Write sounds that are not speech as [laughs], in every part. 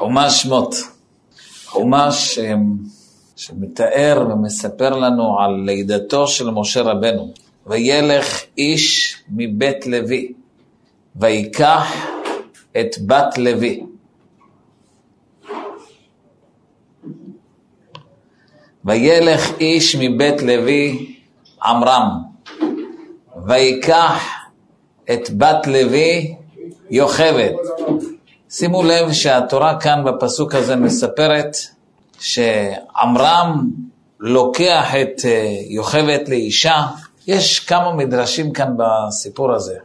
חומש שמות. חומש שמתאר ומספר לנו על לידתו של משה רבנו. וילך איש מבית לוי, ויקח את בת לוי. וילך איש מבית לוי עמרם, ויקח את בת לוי יוכבד. שימו לב שהתורה כאן בפסוק הזה מספרת שעמרם לוקח את אה, יוכבד לאישה. יש כמה מדרשים כאן בסיפור הזה.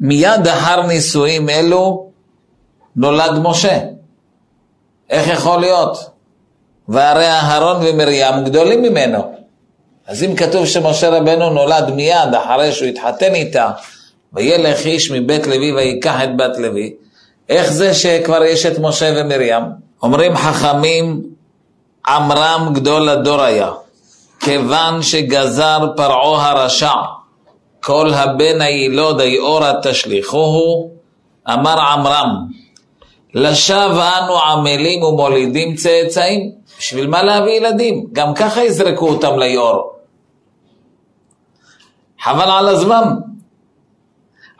מיד אחר נישואים אלו נולד משה. איך יכול להיות? והרי אהרון ומרים גדולים ממנו. אז אם כתוב שמשה רבנו נולד מיד אחרי שהוא התחתן איתה, וילך איש מבית לוי ויקח את בת לוי, איך זה שכבר יש את משה ומרים? אומרים חכמים, עמרם גדול הדור היה, כיוון שגזר פרעה הרשע, כל הבן הילוד היאורה תשליכוהו, אמר עמרם, לשווא אנו עמלים ומולידים צאצאים, בשביל מה להביא ילדים? גם ככה יזרקו אותם ליאור. חבל על הזמן.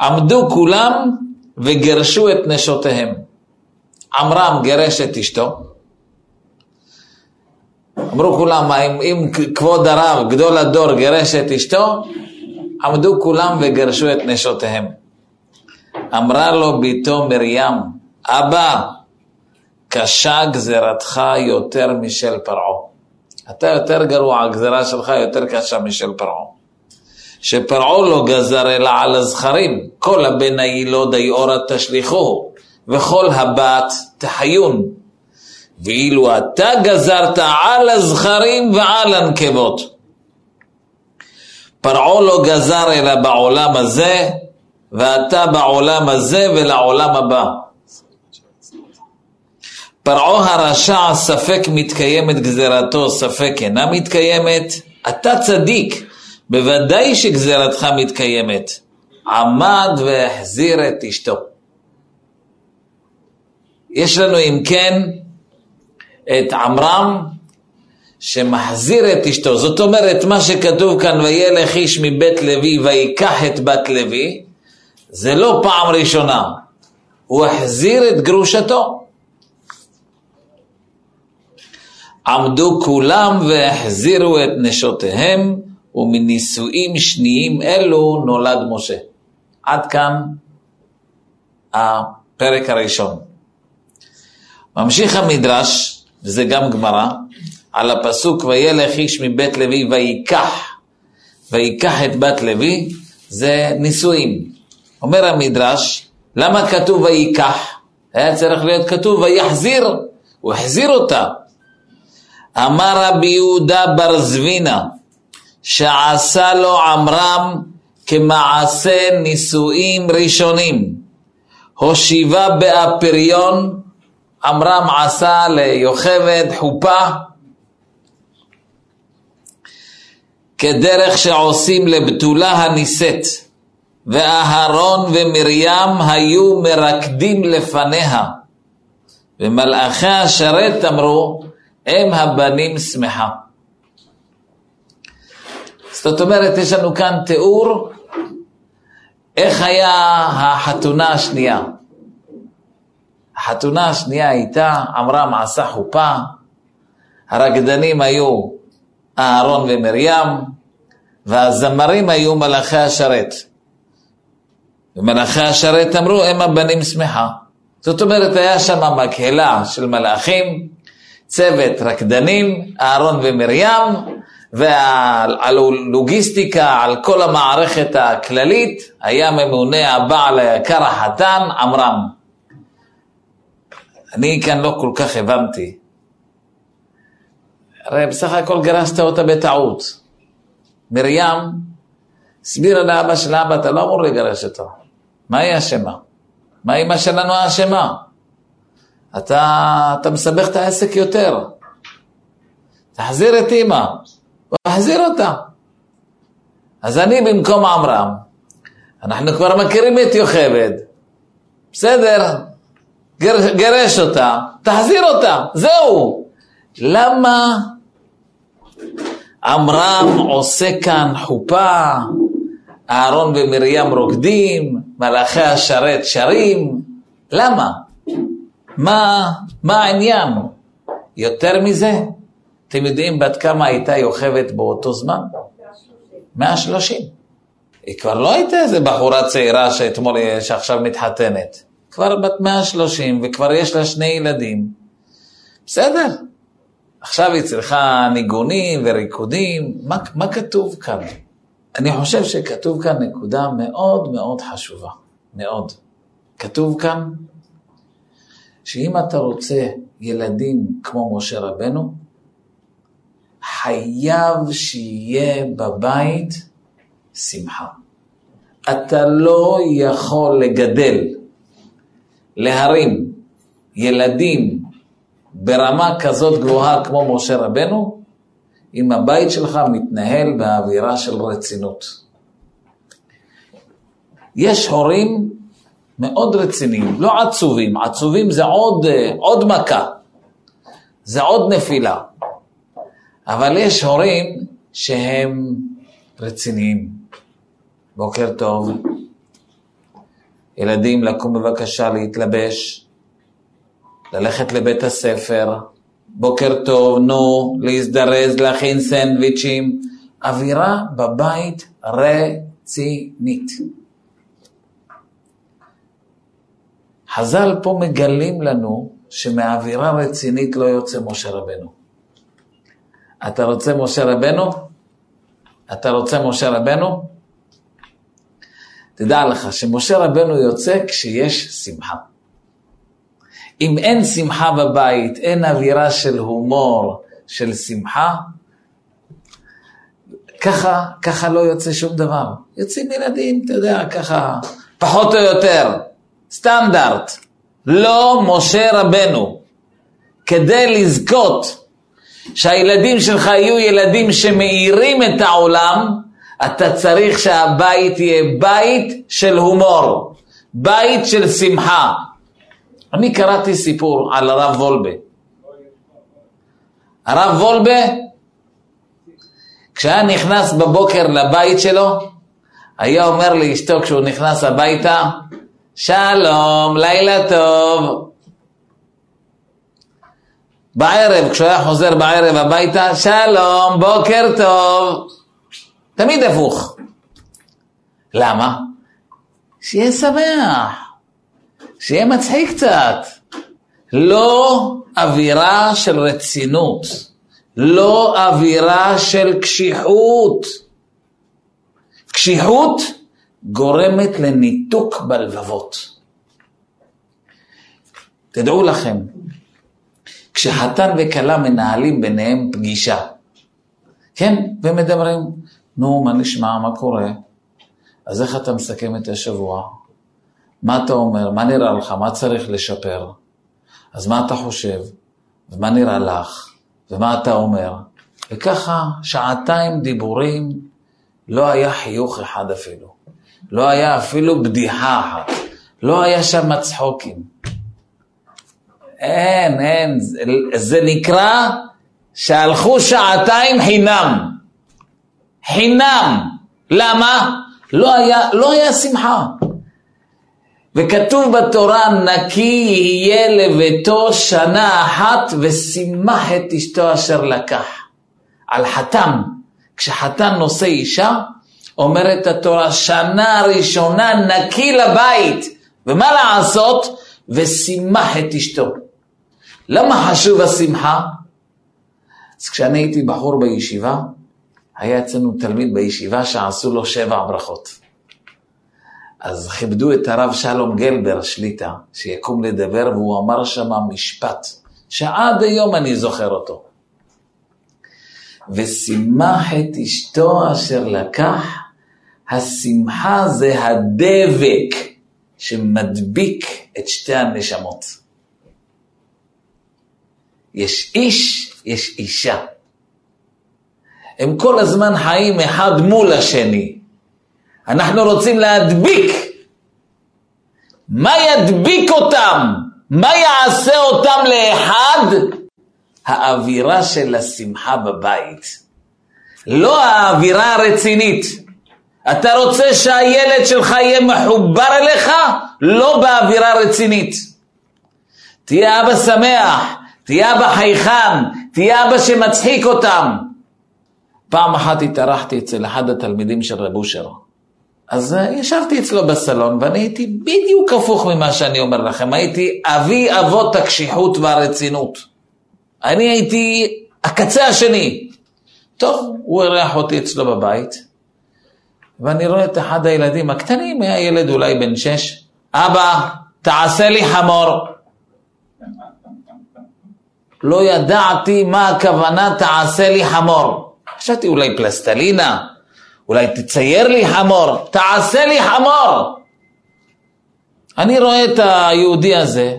עמדו כולם וגרשו את נשותיהם. עמרם גירש את אשתו. אמרו כולם, אם, אם כבוד הרב, גדול הדור, גירש את אשתו, עמדו כולם וגרשו את נשותיהם. אמרה לו בתו מרים, אבא, קשה גזירתך יותר משל פרעה. אתה יותר גרוע, הגזירה שלך יותר קשה משל פרעה. שפרעה לא גזר אלא על הזכרים, כל הבן הילוד היאורה תשליכו, וכל הבת תחיון. ואילו אתה גזרת על הזכרים ועל הנקבות. פרעה לא גזר אלא בעולם הזה, ואתה בעולם הזה ולעולם הבא. פרעה הרשע ספק מתקיימת גזירתו, ספק אינה מתקיימת, אתה צדיק, בוודאי שגזירתך מתקיימת. עמד והחזיר את אשתו. יש לנו אם כן את עמרם שמחזיר את אשתו. זאת אומרת, מה שכתוב כאן, וילך איש מבית לוי ויקח את בת לוי, זה לא פעם ראשונה. הוא החזיר את גרושתו. עמדו כולם והחזירו את נשותיהם ומנישואים שניים אלו נולד משה. עד כאן הפרק הראשון. ממשיך המדרש, וזה גם גמרא, על הפסוק וילך איש מבית לוי ויקח, ויקח את בת לוי, זה נישואים. אומר המדרש, למה כתוב ויקח? היה צריך להיות כתוב ויחזיר, הוא החזיר אותה. אמר רבי יהודה בר זבינה, שעשה לו עמרם כמעשה נישואים ראשונים. הושיבה באפריון, עמרם עשה ליוכבד חופה, כדרך שעושים לבתולה הנישאת, ואהרון ומרים היו מרקדים לפניה, ומלאכי השרת אמרו, הם הבנים שמחה. זאת אומרת, יש לנו כאן תיאור איך היה החתונה השנייה. החתונה השנייה הייתה, עמרם עשה חופה, הרקדנים היו אהרון ומרים, והזמרים היו מלאכי השרת. ומלאכי השרת אמרו, הם הבנים שמחה. זאת אומרת, היה שם מקהלה של מלאכים, צוות רקדנים, אהרון ומרים, ועל הלוגיסטיקה, על כל המערכת הכללית, היה ממונה הבעל היקר החתן, עמרם. אני כאן לא כל כך הבנתי. הרי בסך הכל גרשת אותה בטעות. מרים הסבירה לאבא של אבא, אתה לא אמור לגרש אותו. מה היא אשמה? מה אמא שלנו האשמה? אתה, אתה מסבך את העסק יותר. תחזיר את אמא. להחזיר אותה. אז אני במקום עמרם, אנחנו כבר מכירים את יוכבד, בסדר, גר, גרש אותה, תחזיר אותה, זהו. למה עמרם עושה כאן חופה, אהרון ומרים רוקדים, מלאכי השרת שרים? למה? מה, מה העניין? יותר מזה, אתם יודעים בת כמה הייתה יוכבת באותו זמן? 130. היא כבר לא הייתה איזה בחורה צעירה שאתמול, שעכשיו מתחתנת. כבר בת 130 וכבר יש לה שני ילדים. בסדר. עכשיו היא צריכה ניגונים וריקודים. מה, מה כתוב כאן? אני חושב שכתוב כאן נקודה מאוד מאוד חשובה. מאוד. כתוב כאן שאם אתה רוצה ילדים כמו משה רבנו, חייב שיהיה בבית שמחה. אתה לא יכול לגדל, להרים ילדים ברמה כזאת גבוהה כמו משה רבנו, אם הבית שלך מתנהל באווירה של רצינות. יש הורים מאוד רציניים, לא עצובים, עצובים זה עוד, עוד מכה, זה עוד נפילה. אבל יש הורים שהם רציניים. בוקר טוב, ילדים לקום בבקשה להתלבש, ללכת לבית הספר, בוקר טוב, נו, להזדרז, להכין סנדוויצ'ים. אווירה בבית רצינית. חז"ל פה מגלים לנו שמאווירה רצינית לא יוצא משה רבנו. אתה רוצה משה רבנו? אתה רוצה משה רבנו? תדע לך שמשה רבנו יוצא כשיש שמחה. אם אין שמחה בבית, אין אווירה של הומור, של שמחה, ככה, ככה לא יוצא שום דבר. יוצאים ילדים, אתה יודע, ככה, פחות או יותר, סטנדרט. לא משה רבנו. כדי לזכות שהילדים שלך יהיו ילדים שמאירים את העולם, אתה צריך שהבית יהיה בית של הומור, בית של שמחה. אני קראתי סיפור על הרב וולבה. הרב וולבה, כשהיה נכנס בבוקר לבית שלו, היה אומר לאשתו כשהוא נכנס הביתה, שלום, לילה טוב. בערב, כשהוא היה חוזר בערב הביתה, שלום, בוקר טוב. תמיד הפוך. למה? שיהיה שמח, שיהיה מצחיק קצת. לא אווירה של רצינות, לא אווירה של קשיחות. קשיחות גורמת לניתוק בלבבות. תדעו לכם, כשחתן וכלה מנהלים ביניהם פגישה, כן, ומדברים, נו, מה נשמע, מה קורה? אז איך אתה מסכם את השבוע? מה אתה אומר? מה נראה לך? מה צריך לשפר? אז מה אתה חושב? ומה נראה לך? ומה אתה אומר? וככה, שעתיים דיבורים, לא היה חיוך אחד אפילו. לא היה אפילו בדיחה אחת. לא היה שם צחוקים. אין, אין, זה, זה נקרא שהלכו שעתיים חינם. חינם. למה? לא היה, לא היה שמחה. וכתוב בתורה, נקי יהיה לביתו שנה אחת ושימח את אשתו אשר לקח. על חתם, כשחתן נושא אישה, אומרת התורה, שנה ראשונה נקי לבית, ומה לעשות? ושימח את אשתו. למה חשוב השמחה? אז כשאני הייתי בחור בישיבה, היה אצלנו תלמיד בישיבה שעשו לו שבע ברכות. אז כיבדו את הרב שלום גלבר שליטה, שיקום לדבר, והוא אמר שם משפט, שעד היום אני זוכר אותו. ושימח את אשתו אשר לקח, השמחה זה הדבק שמדביק את שתי הנשמות. יש איש, יש אישה. הם כל הזמן חיים אחד מול השני. אנחנו רוצים להדביק. מה ידביק אותם? מה יעשה אותם לאחד? האווירה של השמחה בבית. לא האווירה הרצינית. אתה רוצה שהילד שלך יהיה מחובר אליך? לא באווירה רצינית. תהיה אבא שמח, תהיה אבא חייכן, תהיה אבא שמצחיק אותם. פעם אחת התארחתי אצל אחד התלמידים של רב אושר. אז אה, ישבתי אצלו בסלון ואני הייתי בדיוק הפוך ממה שאני אומר לכם. הייתי אבי אבות הקשיחות והרצינות. אני הייתי הקצה השני. טוב, הוא אירח אותי אצלו בבית, ואני רואה את אחד הילדים הקטנים, היה ילד אולי בן שש, אבא, תעשה לי חמור. לא ידעתי מה הכוונה תעשה לי חמור. חשבתי אולי פלסטלינה, אולי תצייר לי חמור, תעשה לי חמור. אני רואה את היהודי הזה,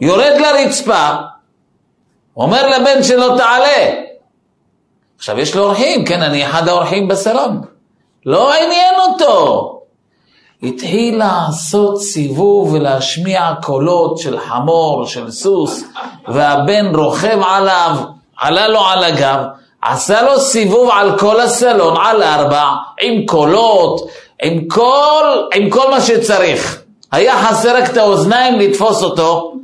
יורד לרצפה, אומר לבן שלו תעלה. עכשיו יש לו אורחים, כן, אני אחד האורחים בסלון. לא עניין אותו. התחיל לעשות סיבוב ולהשמיע קולות של חמור, של סוס, והבן רוכב עליו, עלה לו על הגב, עשה לו סיבוב על כל הסלון, על ארבע, עם קולות, עם כל, עם כל מה שצריך. היה חסר רק את האוזניים לתפוס אותו,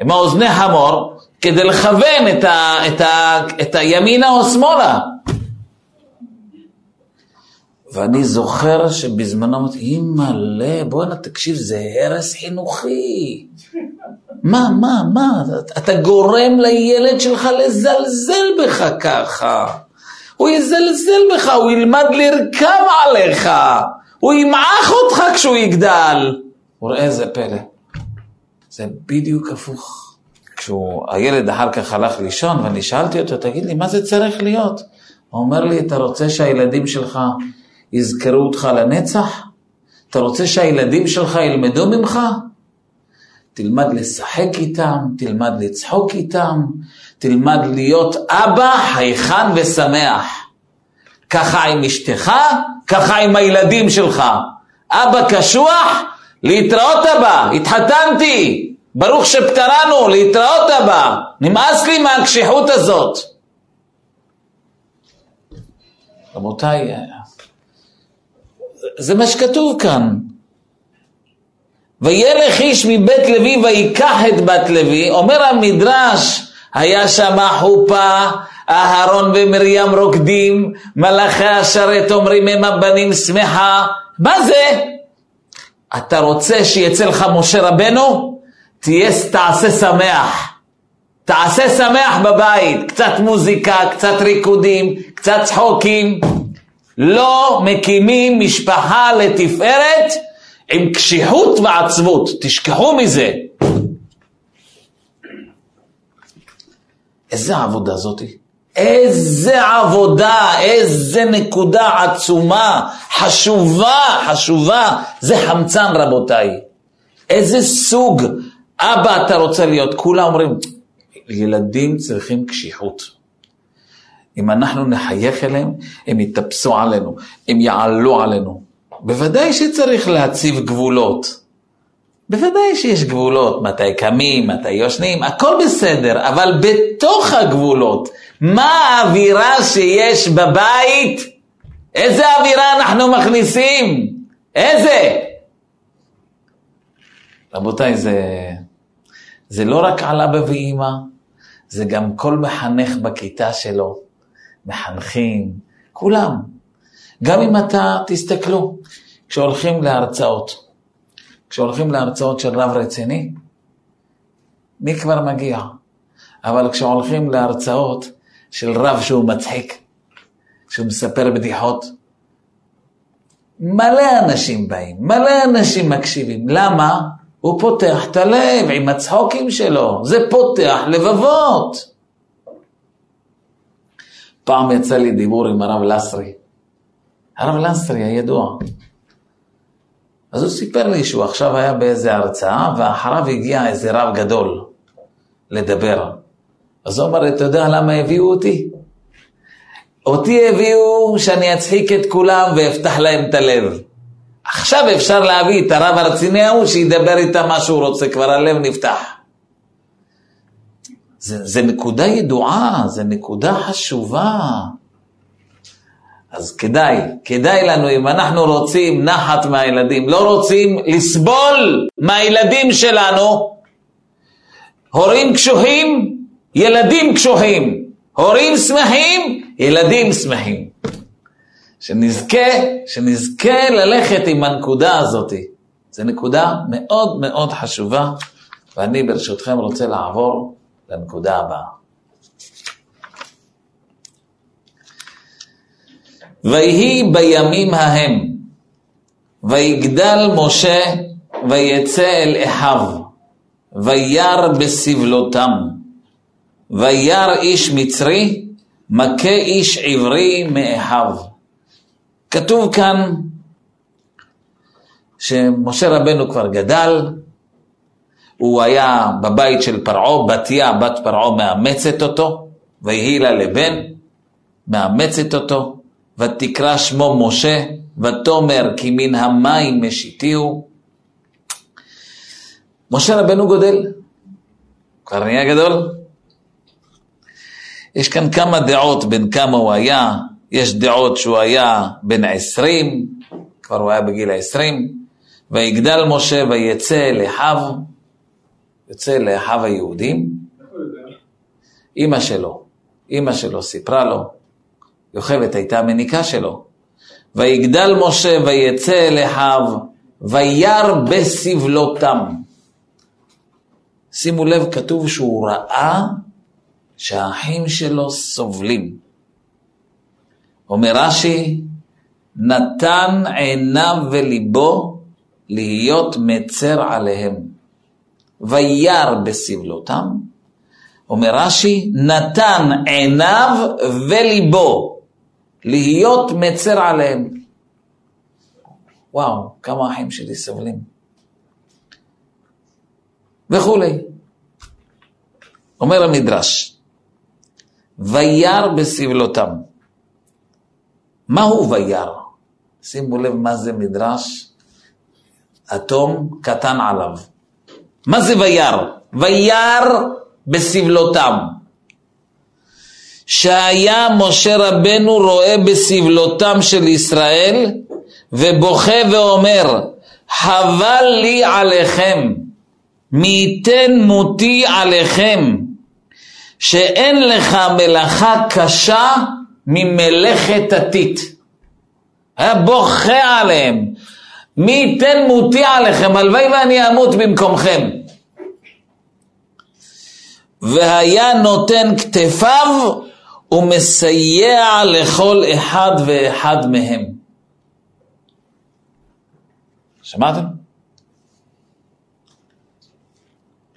עם האוזני חמור, כדי לכוון את, ה, את, ה, את הימינה או שמאלה. ואני זוכר שבזמנו אמרתי, אימא'לה, בואנה תקשיב, זה הרס חינוכי. מה, מה, מה, אתה גורם לילד שלך לזלזל בך ככה. הוא יזלזל בך, הוא ילמד לרכב עליך, הוא ימעך אותך כשהוא יגדל. וראה איזה פלא, זה בדיוק הפוך. כשהילד אחר כך הלך לישון ואני שאלתי אותו, תגיד לי, מה זה צריך להיות? הוא אומר לי, אתה רוצה שהילדים שלך יזכרו אותך לנצח? אתה רוצה שהילדים שלך ילמדו ממך? תלמד לשחק איתם, תלמד לצחוק איתם, תלמד להיות אבא חייכן ושמח. ככה עם אשתך, ככה עם הילדים שלך. אבא קשוח, להתראות אבא, התחתנתי, ברוך שפטרנו, להתראות אבא, נמאס לי מהקשיחות הזאת. רבותיי, זה מה שכתוב כאן. וילך איש מבית לוי ויקח את בת לוי, אומר המדרש, היה שם חופה, אהרון ומרים רוקדים, מלאכי השרת אומרים הם הבנים שמחה. מה זה? אתה רוצה שיצא לך משה רבנו? תהיה, תעשה שמח. תעשה שמח בבית, קצת מוזיקה, קצת ריקודים, קצת צחוקים. לא מקימים משפחה לתפארת עם קשיחות ועצבות, תשכחו מזה. איזה עבודה זאתי? איזה עבודה, איזה נקודה עצומה, חשובה, חשובה, זה חמצן רבותיי. איזה סוג אבא אתה רוצה להיות? כולם אומרים, ילדים צריכים קשיחות. אם אנחנו נחייך אליהם, הם יתאפסו עלינו, הם יעלו עלינו. בוודאי שצריך להציב גבולות. בוודאי שיש גבולות, מתי קמים, מתי יושנים, הכל בסדר, אבל בתוך הגבולות, מה האווירה שיש בבית? איזה אווירה אנחנו מכניסים? איזה? רבותיי, זה, זה לא רק על אבא ואימא, זה גם כל מחנך בכיתה שלו, מחנכים, כולם. גם אם אתה, תסתכלו, כשהולכים להרצאות, כשהולכים להרצאות של רב רציני, מי כבר מגיע? אבל כשהולכים להרצאות של רב שהוא מצחיק, שהוא מספר בדיחות, מלא אנשים באים, מלא אנשים מקשיבים. למה? הוא פותח את הלב עם הצחוקים שלו, זה פותח לבבות. פעם יצא לי דיבור עם הרב לסרי. הרב לסרי הידוע. אז הוא סיפר לי שהוא עכשיו היה באיזה הרצאה, ואחריו הגיע איזה רב גדול לדבר. אז הוא אמר, אתה יודע למה הביאו אותי? אותי הביאו שאני אצחיק את כולם ואפתח להם את הלב. עכשיו אפשר להביא את הרב הרציני ההוא שידבר איתם מה שהוא רוצה, כבר הלב נפתח. זה, זה נקודה ידועה, זה נקודה חשובה. אז כדאי, כדאי לנו, אם אנחנו רוצים נחת מהילדים, לא רוצים לסבול מהילדים שלנו, הורים קשוחים, ילדים קשוחים, הורים שמחים, ילדים שמחים. שנזכה, שנזכה ללכת עם הנקודה הזאת. זו נקודה מאוד מאוד חשובה, ואני ברשותכם רוצה לעבור לנקודה הבאה. ויהי בימים ההם, ויגדל משה ויצא אל אחיו, וירא בסבלותם, וירא איש מצרי, מכה איש עברי מאחיו. כתוב כאן שמשה רבנו כבר גדל, הוא היה בבית של פרעה, בתיה, בת פרעה מאמצת אותו, ויהי לה לבן, מאמצת אותו, ותקרא שמו משה, ותאמר כי מן המים משיתיהו. משה רבנו גודל, כבר נהיה גדול. יש כאן כמה דעות בין כמה הוא היה, יש דעות שהוא היה בן עשרים, כבר הוא היה בגיל העשרים, ויגדל משה ויצא לאחיו, יוצא לאחיו היהודים. אימא שלו, אימא שלו סיפרה לו, יוכבד הייתה המניקה שלו. ויגדל משה ויצא לאחיו, וירא בסבלותם. שימו לב, כתוב שהוא ראה שהאחים שלו סובלים. אומר רש"י, נתן עיניו וליבו להיות מצר עליהם. וירא בסבלותם. אומר רש"י, נתן עיניו וליבו להיות מצר עליהם. וואו, כמה אחים שלי סובלים. וכולי. אומר המדרש, וירא בסבלותם. מהו וירא? שימו לב מה זה מדרש, אטום קטן עליו. מה זה וירא? וירא בסבלותם. שהיה משה רבנו רואה בסבלותם של ישראל ובוכה ואומר, חבל לי עליכם, מי ייתן מותי עליכם, שאין לך מלאכה קשה ממלאכת עתית. היה בוכה עליהם. מי ייתן מותי עליכם, הלוואי ואני אמות במקומכם. והיה נותן כתפיו ומסייע לכל אחד ואחד מהם. שמעתם?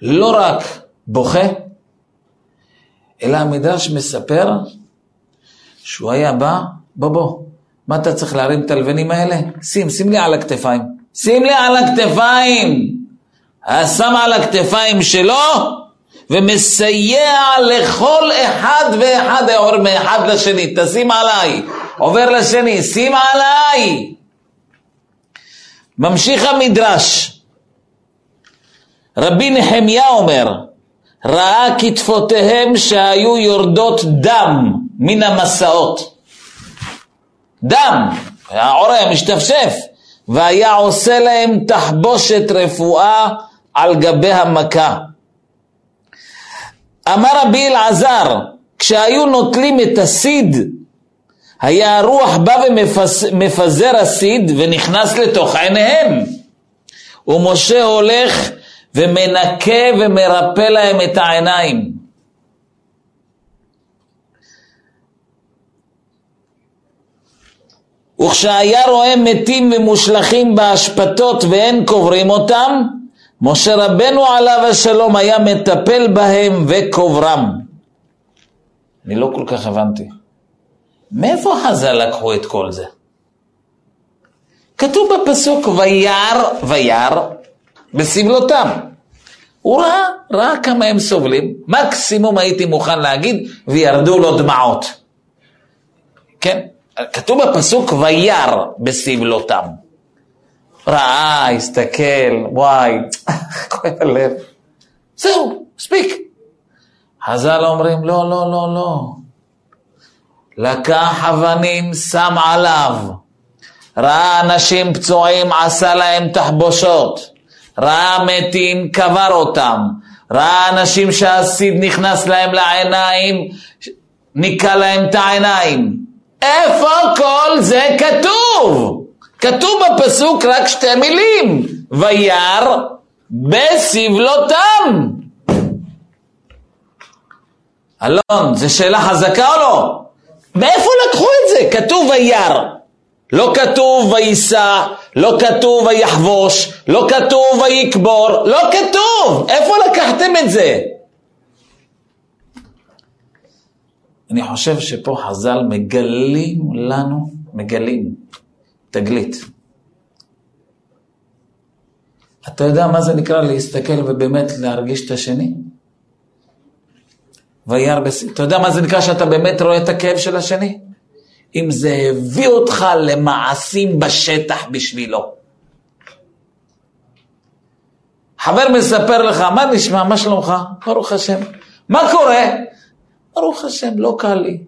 לא רק בוכה, אלא המדרש מספר שהוא היה בא, בוא בוא, מה אתה צריך להרים את הלבנים האלה? שים, שים לי על הכתפיים. שים לי על הכתפיים! שם על הכתפיים שלו ומסייע לכל אחד ואחד עובר מאחד לשני, תשים עליי, עובר לשני, שים עליי. ממשיך המדרש, רבי נחמיה אומר, ראה כתפותיהם שהיו יורדות דם מן המסעות. דם, העור משתפשף, והיה עושה להם תחבושת רפואה על גבי המכה. אמר רבי אלעזר, כשהיו נוטלים את הסיד, היה הרוח בא ומפזר הסיד ונכנס לתוך עיניהם. ומשה הולך ומנקה ומרפא להם את העיניים. וכשהיה רואה מתים ומושלכים באשפתות ואין קוברים אותם, משה רבנו עליו השלום היה מטפל בהם וקוברם. אני לא כל כך הבנתי. מאיפה חז"ל לקחו את כל זה? כתוב בפסוק וירא וירא בסבלותם. הוא ראה, ראה כמה הם סובלים, מקסימום הייתי מוכן להגיד וירדו לו דמעות. כן, כתוב בפסוק וירא בסבלותם. ראה, הסתכל, וואי, [laughs] כואב הלב. זהו, מספיק. חז"ל אומרים, לא, לא, לא, לא. לקח אבנים, שם עליו. ראה אנשים פצועים, עשה להם תחבושות. ראה מתים, קבר אותם. ראה אנשים שהסיד נכנס להם לעיניים, ניקה להם את העיניים. איפה כל זה כתוב? כתוב בפסוק רק שתי מילים, וירא בסבלותם. אלון, זו שאלה חזקה או לא? מאיפה לקחו את זה? כתוב וירא. לא כתוב וייסע, לא כתוב ויחבוש, לא כתוב ויקבור, לא כתוב! איפה לקחתם את זה? אני חושב שפה חז"ל מגלים לנו, מגלים, תגלית. אתה יודע מה זה נקרא להסתכל ובאמת להרגיש את השני? וירא בס... אתה יודע מה זה נקרא שאתה באמת רואה את הכאב של השני? אם זה הביא אותך למעשים בשטח בשבילו. חבר מספר לך, מה נשמע, מה שלומך? ברוך השם. מה קורה? ברוך השם, לא קל לי,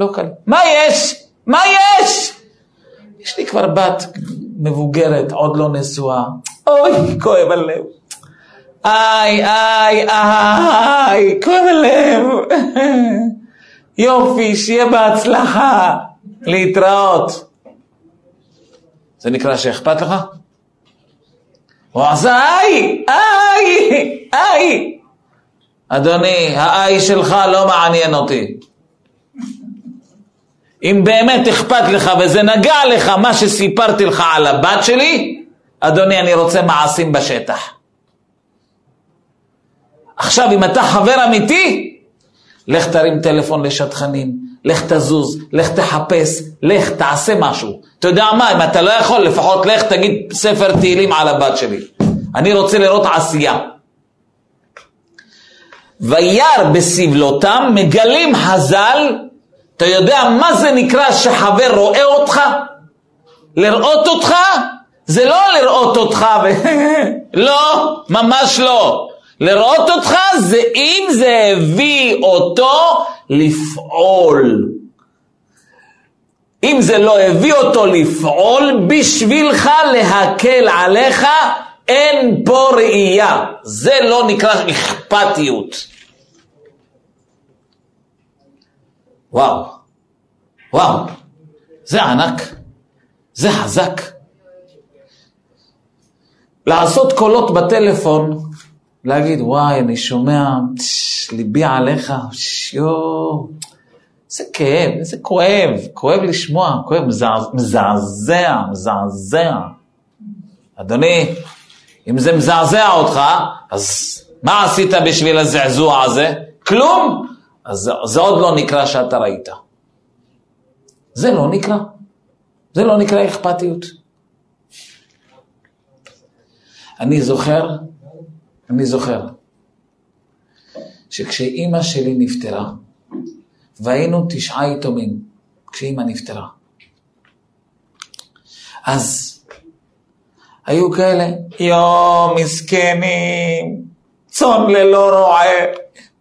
לא קל לי. מה יש? מה יש? יש לי כבר בת מבוגרת, עוד לא נשואה. אוי, כואב הלב. איי, איי, איי, כואב הלב. יופי, שיהיה בהצלחה. להתראות. זה נקרא שאכפת לך? הוא עשה איי, איי, איי. אדוני, האיי שלך לא מעניין אותי. אם באמת אכפת לך וזה נגע לך מה שסיפרתי לך על הבת שלי, אדוני, אני רוצה מעשים בשטח. עכשיו, אם אתה חבר אמיתי, לך תרים טלפון לשטחנים, לך תזוז, לך תחפש, לך תעשה משהו. אתה יודע מה, אם אתה לא יכול, לפחות לך תגיד ספר תהילים על הבת שלי. אני רוצה לראות עשייה. וירא בסבלותם, מגלים חז"ל, אתה יודע מה זה נקרא שחבר רואה אותך? לראות אותך? זה לא לראות אותך ו... [laughs] לא, ממש לא. לראות אותך זה אם זה הביא אותו לפעול. אם זה לא הביא אותו לפעול, בשבילך להקל עליך, אין פה ראייה. זה לא נקרא אכפתיות. וואו, וואו, זה ענק, זה חזק. לעשות קולות בטלפון להגיד, וואי, אני שומע, פש, ליבי עליך, יואו, איזה כאב, איזה כואב, כואב לשמוע, כואב, מזעזע, מזעזע. אדוני, אם זה מזעזע אותך, אז מה עשית בשביל הזעזוע הזה? כלום. אז זה עוד לא נקרא שאתה ראית. זה לא נקרא. זה לא נקרא אכפתיות. אני זוכר אני זוכר שכשאימא שלי נפטרה, והיינו תשעה יתומים, כשאימא נפטרה, אז היו כאלה, יואו, מסכנים, צאן ללא רועה,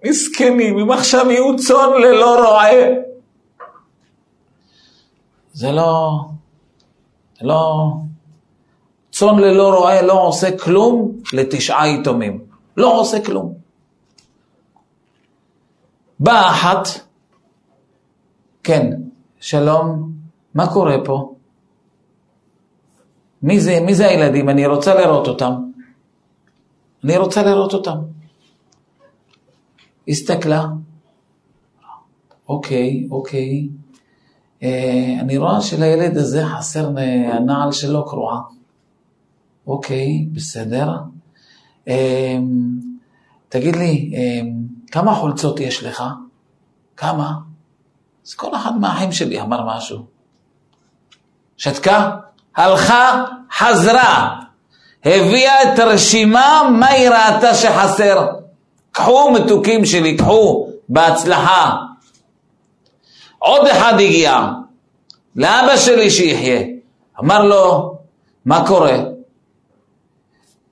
מסכנים, אם עכשיו יהיו צאן ללא רועה. זה לא, לא, צאן ללא רועה לא עושה כלום לתשעה יתומים. לא עושה כלום. באה אחת, כן, שלום, מה קורה פה? מי זה, מי זה הילדים? אני רוצה לראות אותם. אני רוצה לראות אותם. הסתכלה, אוקיי, אוקיי, אה, אני רואה שלילד הזה חסר, הנעל שלו קרועה. אוקיי, בסדר. אמ, תגיד לי, אמ, כמה חולצות יש לך? כמה? אז כל אחד מהאחים שלי אמר משהו. שתקה, הלכה, חזרה, הביאה את הרשימה, מה היא ראתה שחסר. קחו מתוקים שלי, קחו, בהצלחה. עוד אחד הגיע, לאבא שלי שיחיה. אמר לו, מה קורה?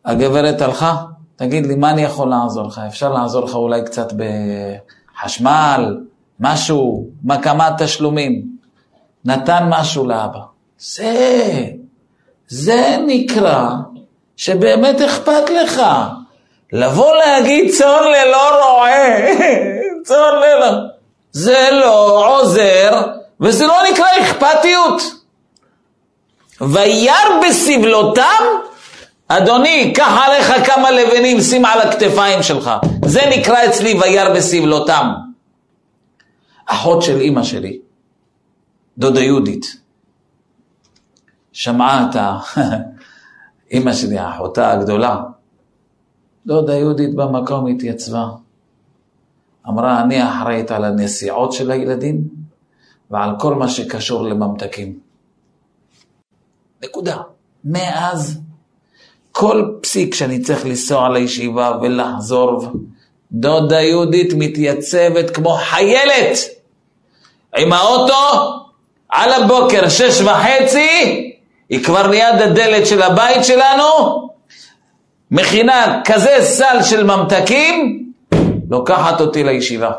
הגברת הלכה, תגיד לי, מה אני יכול לעזור לך? אפשר לעזור לך אולי קצת בחשמל, משהו, כמה תשלומים. נתן משהו לאבא. זה, זה נקרא שבאמת אכפת לך. לבוא להגיד צאן ללא רועה, [laughs] צאן ללא, זה לא עוזר וזה לא נקרא אכפתיות. וירא בסבלותם, אדוני, קח עליך כמה לבנים, שים על הכתפיים שלך. זה נקרא אצלי וירא בסבלותם. אחות של אימא שלי, דודה יהודית, שמעה את. [laughs] אימא שלי, אחותה הגדולה, דודה יהודית במקום התייצבה. אמרה, אני אחראית על הנסיעות של הילדים ועל כל מה שקשור לממתקים. נקודה. מאז, כל פסיק שאני צריך לנסוע לישיבה ולחזור, דודה יהודית מתייצבת כמו חיילת עם האוטו על הבוקר, שש וחצי, היא כבר ליד הדלת של הבית שלנו, מכינה כזה סל של ממתקים, לוקחת אותי לישיבה.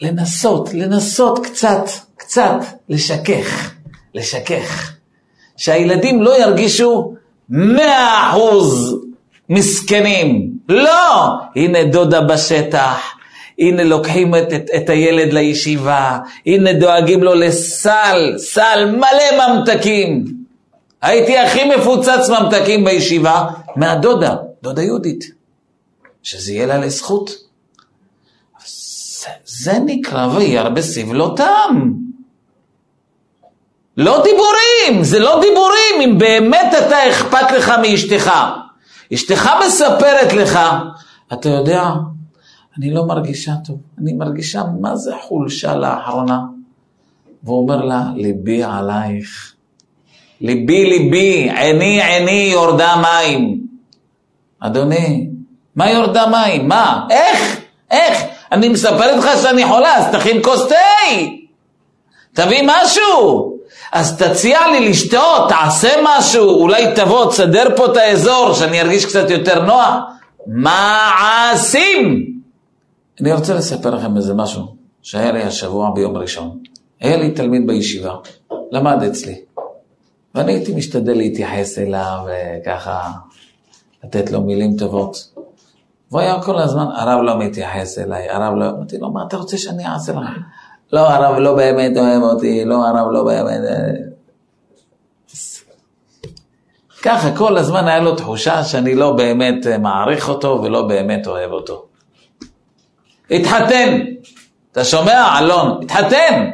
לנסות, לנסות קצת, קצת לשכך, לשכך. שהילדים לא ירגישו מאה אחוז מסכנים. לא! הנה דודה בשטח, הנה לוקחים את, את, את הילד לישיבה, הנה דואגים לו לסל, סל מלא ממתקים. הייתי הכי מפוצץ ממתקים בישיבה מהדודה, דודה יהודית, שזה יהיה לה לזכות. זה, זה נקרא וירא בסבלותם. לא דיבורים, זה לא דיבורים, אם באמת אתה אכפת לך מאשתך. אשתך מספרת לך, אתה יודע, אני לא מרגישה טוב, אני מרגישה מה זה חולשה לאחרונה. והוא אומר לה, ליבי עלייך. ליבי ליבי, עיני עיני יורדה מים. אדוני, מה יורדה מים? מה? איך? איך? אני מספר לך שאני חולה, אז תכין כוס תה. תביא משהו. אז תציע לי לשתות, תעשה משהו, אולי תבוא, תסדר פה את האזור, שאני ארגיש קצת יותר נוח. מעשים! אני רוצה לספר לכם איזה משהו שהיה לי השבוע ביום ראשון. היה לי תלמיד בישיבה, למד אצלי, ואני הייתי משתדל להתייחס אליו וככה לתת לו מילים טובות. והוא היה כל הזמן, הרב לא מתייחס אליי, הרב לא... אמרתי לו, מה אתה רוצה שאני אעשה לך? לא, הרב לא באמת אוהב אותי, לא, הרב לא באמת... ככה כל הזמן היה לו תחושה שאני לא באמת מעריך אותו ולא באמת אוהב אותו. התחתן. אתה שומע, אלון? התחתן.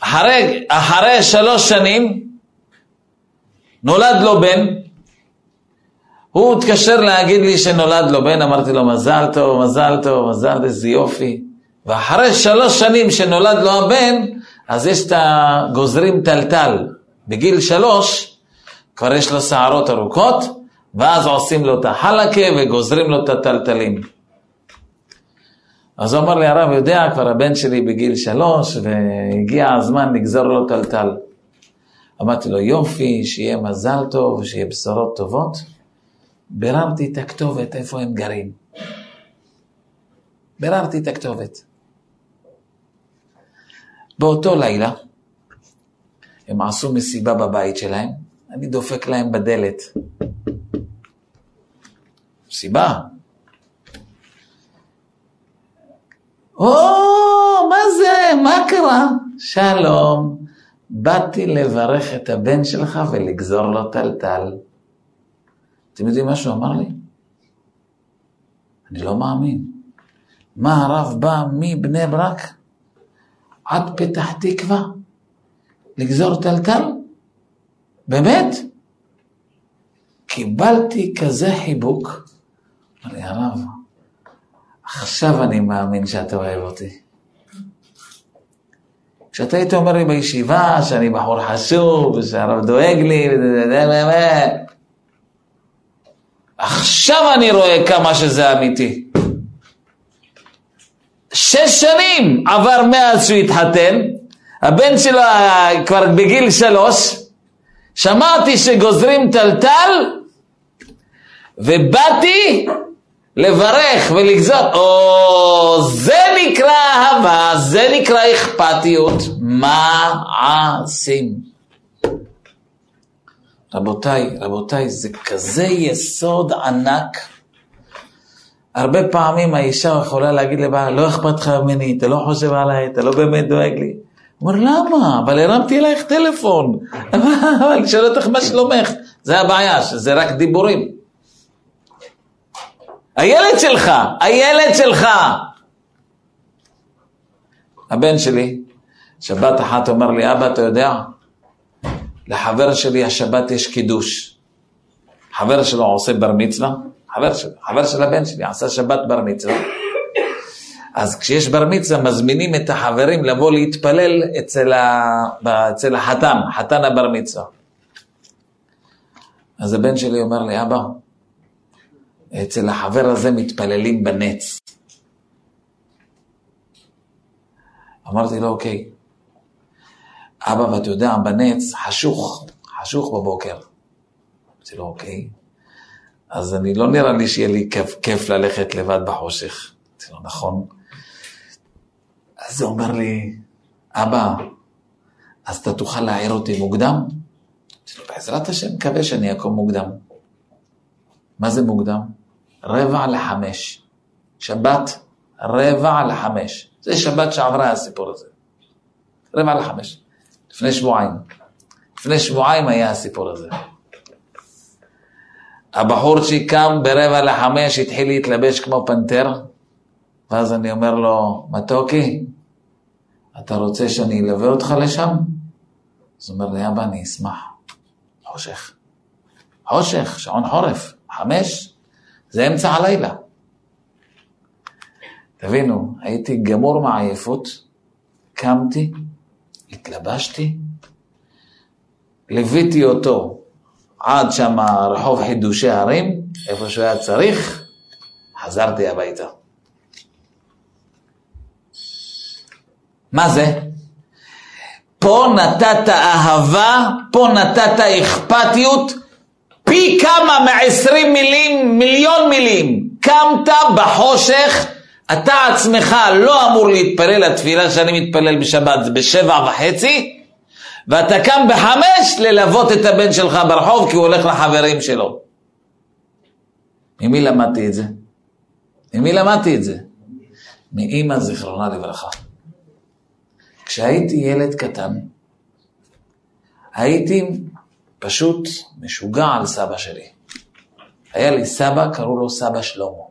אחרי, אחרי שלוש שנים נולד לו בן. הוא התקשר להגיד לי שנולד לו בן, אמרתי לו מזל טוב, מזל טוב, מזל איזה יופי. ואחרי שלוש שנים שנולד לו הבן, אז יש את הגוזרים טלטל. בגיל שלוש כבר יש לו שערות ארוכות, ואז עושים לו את החלקה וגוזרים לו את הטלטלים. אז הוא אמר לי, הרב יודע, כבר הבן שלי בגיל שלוש, והגיע הזמן לגזור לו טלטל. אמרתי לו, יופי, שיהיה מזל טוב, שיהיה בשורות טובות. ביררתי את הכתובת, איפה הם גרים. ביררתי את הכתובת. באותו לילה, הם עשו מסיבה בבית שלהם, אני דופק להם בדלת. מסיבה, או, מה זה? מה קרה? שלום, באתי לברך את הבן שלך ולגזור לו טלטל. אתם יודעים מה שהוא אמר לי? אני לא מאמין. מה הרב בא מבני ברק עד פתח תקווה לגזור טלטל? באמת? קיבלתי כזה חיבוק. אמר לי, הרב, עכשיו אני מאמין שאתה אוהב אותי. כשאתה היית אומר לי בישיבה שאני בחור חשוב, ושהרב דואג לי, עכשיו אני רואה כמה שזה אמיתי. שש שנים עבר מאז שהוא התחתן, הבן שלו כבר בגיל שלוש, שמעתי שגוזרים טלטל, ובאתי לברך ולגזור. או, זה נקרא אהבה, זה נקרא אכפתיות. מעשים. רבותיי, רבותיי, זה כזה יסוד ענק. הרבה פעמים האישה יכולה להגיד לבעלה, לא אכפת לך ממני, אתה לא חושב עליי, אתה לא באמת דואג לי. הוא אומר, למה? אבל הרמתי אלייך טלפון. [laughs] אבל שואל אותך מה שלומך. זה הבעיה, שזה רק דיבורים. הילד שלך, הילד שלך. הבן שלי, שבת אחת אומר לי, אבא, אתה יודע, לחבר שלי השבת יש קידוש. חבר שלו עושה בר מצווה, חבר של, חבר של הבן שלי עשה שבת בר מצווה. אז כשיש בר מצווה מזמינים את החברים לבוא להתפלל אצל, ה... אצל החתן, חתן הבר מצווה. אז הבן שלי אומר לי, אבא, אצל החבר הזה מתפללים בנץ. אמרתי לו, אוקיי. אבא, ואתה יודע, בנץ חשוך, חשוך בבוקר. אמרתי לו, אוקיי. אז אני לא נראה לי שיהיה לי כיף, כיף ללכת לבד בחושך. אמרתי לו, נכון. אז הוא אומר לי, אבא, אז אתה תוכל להעיר אותי מוקדם? אמרתי לו, בעזרת השם, מקווה שאני אקום מוקדם. מה זה מוקדם? רבע לחמש. שבת, רבע לחמש. זה שבת שעברה הסיפור הזה. רבע לחמש. לפני שבועיים. לפני שבועיים היה הסיפור הזה. הבחורצ'יק קם ברבע לחמש, התחיל להתלבש כמו פנתר, ואז אני אומר לו, מתוקי, אתה רוצה שאני אלווה אותך לשם? אז הוא אומר לי, אבא, אני אשמח. חושך. חושך, שעון חורף, חמש, זה אמצע הלילה. תבינו, הייתי גמור מעייפות, קמתי, התלבשתי, ליוויתי אותו עד שם רחוב חידושי הרים, איפה שהוא היה צריך, חזרתי הביתה. מה זה? פה נתת אהבה, פה נתת אכפתיות, פי כמה מעשרים מילים, מיליון מילים. קמת בחושך, אתה עצמך לא אמור להתפלל לתפילה שאני מתפלל בשבת, זה בשבע וחצי, ואתה קם בחמש ללוות את הבן שלך ברחוב כי הוא הולך לחברים שלו. ממי למדתי את זה? ממי למדתי את זה? מאימא זיכרונה לברכה. כשהייתי ילד קטן, הייתי פשוט משוגע על סבא שלי. היה לי סבא, קראו לו סבא שלמה.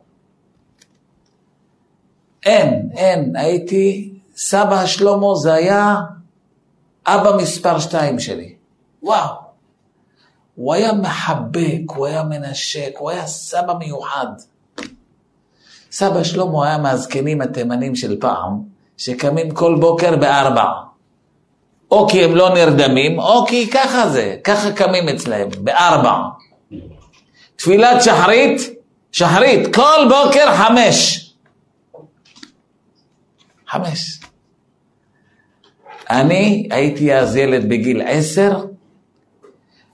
אין, אין, הייתי, סבא שלמה זה היה אבא מספר שתיים שלי. וואו. הוא היה מחבק, הוא היה מנשק, הוא היה סבא מיוחד. סבא שלמה היה מהזקנים התימנים של פעם, שקמים כל בוקר בארבע. או כי הם לא נרדמים, או כי ככה זה, ככה קמים אצלהם, בארבע. תפילת שחרית, שחרית, כל בוקר חמש. חמש. אני הייתי אז ילד בגיל עשר,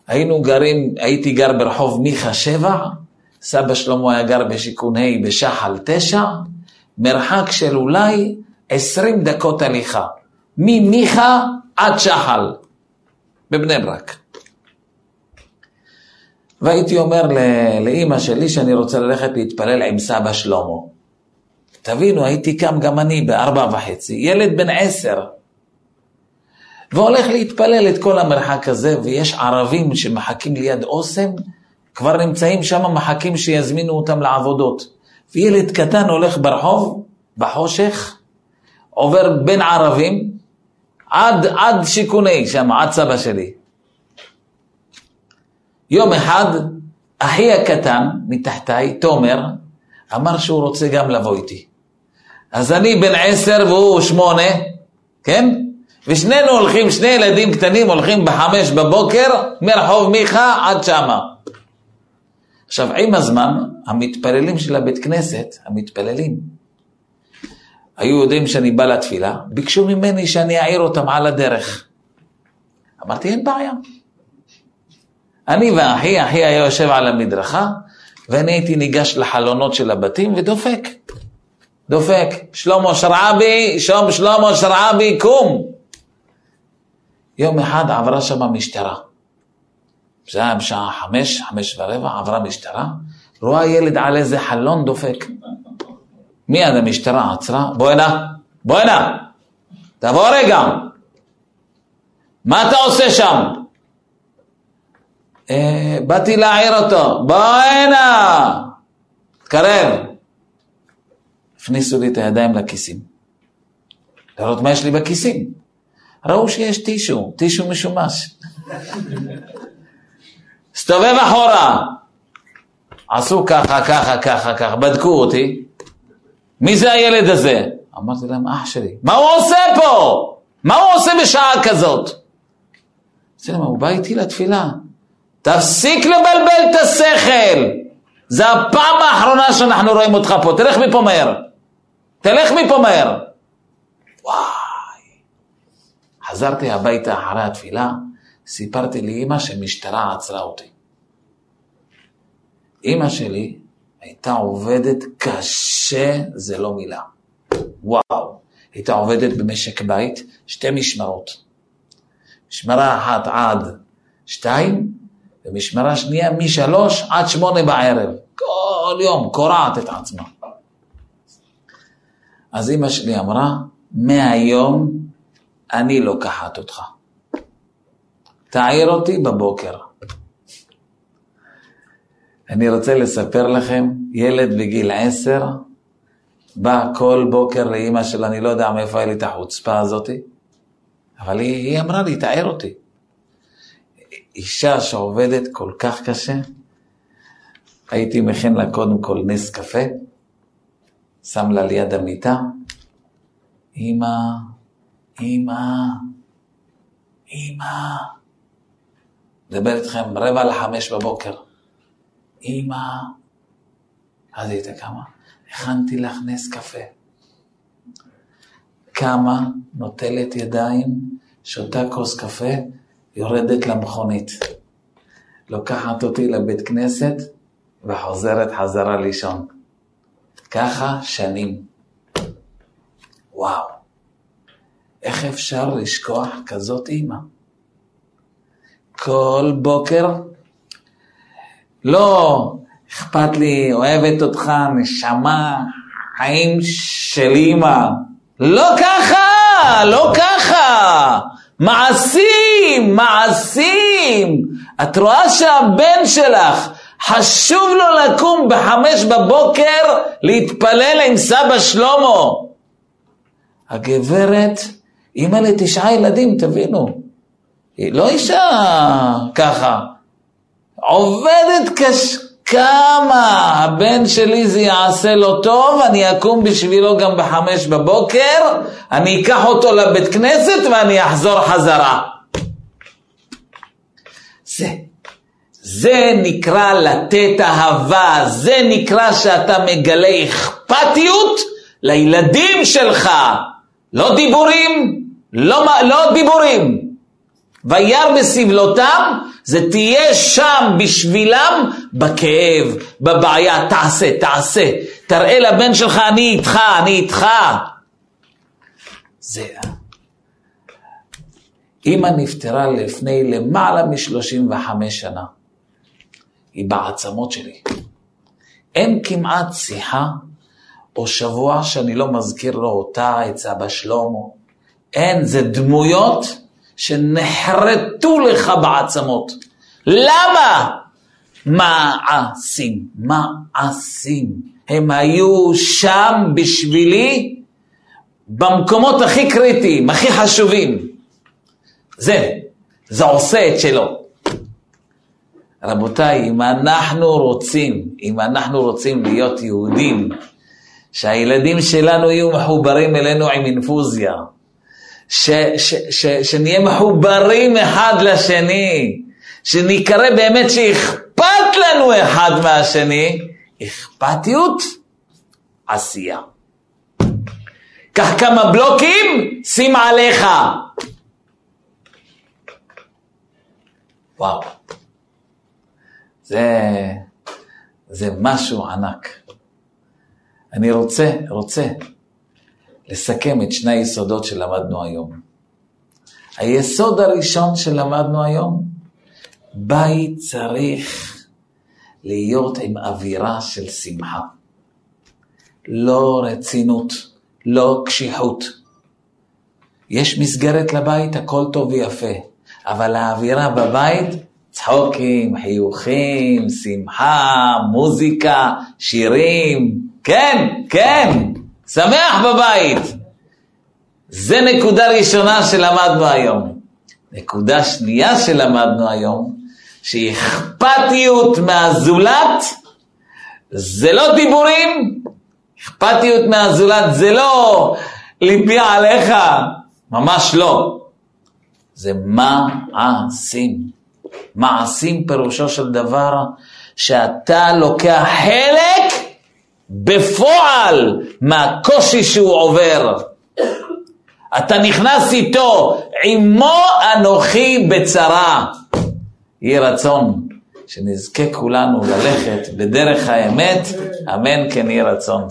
היינו גרים, הייתי גר ברחוב מיכה שבע, סבא שלמה היה גר בשיכון ה' בשחל תשע, מרחק של אולי עשרים דקות הליכה, ממיכה עד שחל, בבני ברק. והייתי אומר לאימא שלי שאני רוצה ללכת להתפלל עם סבא שלמה. תבינו, הייתי קם גם אני בארבע וחצי, ילד בן עשר, והולך להתפלל את כל המרחק הזה, ויש ערבים שמחכים ליד אוסם, כבר נמצאים שם, מחכים שיזמינו אותם לעבודות. וילד קטן הולך ברחוב, בחושך, עובר בין ערבים, עד, עד שיכוני שם, עד סבא שלי. יום אחד, אחי הקטן מתחתיי, תומר, אמר שהוא רוצה גם לבוא איתי. אז אני בן עשר והוא שמונה, כן? ושנינו הולכים, שני ילדים קטנים הולכים בחמש בבוקר מרחוב מיכה עד שמה. עכשיו, עם הזמן, המתפללים של הבית כנסת, המתפללים, היו יודעים שאני בא לתפילה, ביקשו ממני שאני אעיר אותם על הדרך. אמרתי, אין בעיה. אני ואחי, אחי היה יושב על המדרכה, ואני הייתי ניגש לחלונות של הבתים ודופק. דופק, שלמה שרעבי, שום שלמה שרעבי, קום. יום אחד עברה שם משטרה. זה היה בשעה חמש, חמש ורבע, עברה משטרה, רואה ילד על איזה חלון דופק. מיד המשטרה עצרה, בוא הנה, בוא הנה, תבוא רגע. מה אתה עושה שם? אה, באתי להעיר אותו, בוא הנה, תקרב. הכניסו לי את הידיים לכיסים. לראות מה יש לי בכיסים. ראו שיש טישו, טישו משומש. הסתובב אחורה. עשו ככה, ככה, ככה, ככה, בדקו אותי. מי זה הילד הזה? אמרתי להם, אח שלי. מה הוא עושה פה? מה הוא עושה בשעה כזאת? אמרתי להם, הוא בא איתי לתפילה. תפסיק לבלבל את השכל. זה הפעם האחרונה שאנחנו רואים אותך פה. תלך מפה מהר. תלך מפה מהר. וואי. חזרתי הביתה אחרי התפילה, סיפרתי לאימא שמשטרה עצרה אותי. אימא שלי הייתה עובדת קשה, זה לא מילה. וואו. הייתה עובדת במשק בית, שתי משמרות. משמרה אחת עד שתיים, ומשמרה שנייה משלוש עד שמונה בערב. כל יום קורעת את עצמה. אז אימא שלי אמרה, מהיום אני לוקחת אותך. תעיר אותי בבוקר. אני רוצה לספר לכם, ילד בגיל עשר בא כל בוקר לאימא שלה, אני לא יודע מאיפה היה לי את החוצפה הזאתי, אבל היא, היא אמרה לי, תעיר אותי. אישה שעובדת כל כך קשה, הייתי מכין לה קודם כל נס קפה, שם לה ליד המיטה, אמא, אמא, אמא, מדבר איתכם רבע לחמש בבוקר, אמא, אז הייתה קמה, הכנתי לך נס קפה. קמה, נוטלת ידיים, שותה כוס קפה, יורדת למכונית. לוקחת אותי לבית כנסת וחוזרת חזרה לישון. ככה שנים. וואו, איך אפשר לשכוח כזאת אימא? כל בוקר, לא, אכפת לי, אוהבת אותך, נשמה, חיים של אימא. לא ככה, לא ככה. מעשים, מעשים. את רואה שהבן שלך, חשוב לו לקום בחמש בבוקר להתפלל עם סבא שלמה. הגברת, אימא לתשעה ילדים, תבינו. היא לא אישה ככה. עובדת קשה. כמה הבן שלי זה יעשה לו טוב, אני אקום בשבילו גם בחמש בבוקר, אני אקח אותו לבית כנסת ואני אחזור חזרה. זה, זה נקרא לתת אהבה, זה נקרא שאתה מגלה אכפתיות לילדים שלך. לא דיבורים, לא, לא דיבורים. וירא בסבלותם, זה תהיה שם בשבילם בכאב, בבעיה, תעשה, תעשה. תראה לבן שלך, אני איתך, אני איתך. זה... אמא נפטרה לפני למעלה מ-35 שנה. היא בעצמות שלי. אין כמעט שיחה או שבוע שאני לא מזכיר לו אותה, את סבא שלמה. אין, זה דמויות שנחרטו לך בעצמות. למה? מעשים, מעשים. הם היו שם בשבילי במקומות הכי קריטיים, הכי חשובים. זה, זה עושה את שלו. רבותיי, אם אנחנו רוצים, אם אנחנו רוצים להיות יהודים, שהילדים שלנו יהיו מחוברים אלינו עם אינפוזיה, ש, ש, ש, שנהיה מחוברים אחד לשני, שנקרא באמת שאכפת לנו אחד מהשני, אכפתיות, עשייה. קח כמה בלוקים, שים עליך. וואו. זה, זה משהו ענק. אני רוצה, רוצה לסכם את שני היסודות שלמדנו היום. היסוד הראשון שלמדנו היום, בית צריך להיות עם אווירה של שמחה. לא רצינות, לא קשיחות. יש מסגרת לבית, הכל טוב ויפה, אבל האווירה בבית, צחוקים, חיוכים, שמחה, מוזיקה, שירים, כן, כן, שמח בבית. זה נקודה ראשונה שלמדנו היום. נקודה שנייה שלמדנו היום, שאכפתיות מהזולת זה לא דיבורים, אכפתיות מהזולת זה לא ליבי עליך, ממש לא. זה מעשים. מעשים פירושו של דבר שאתה לוקח חלק בפועל מהקושי שהוא עובר. אתה נכנס איתו, עמו אנוכי בצרה. יהי רצון שנזכה כולנו ללכת בדרך האמת, אמן כן יהי רצון.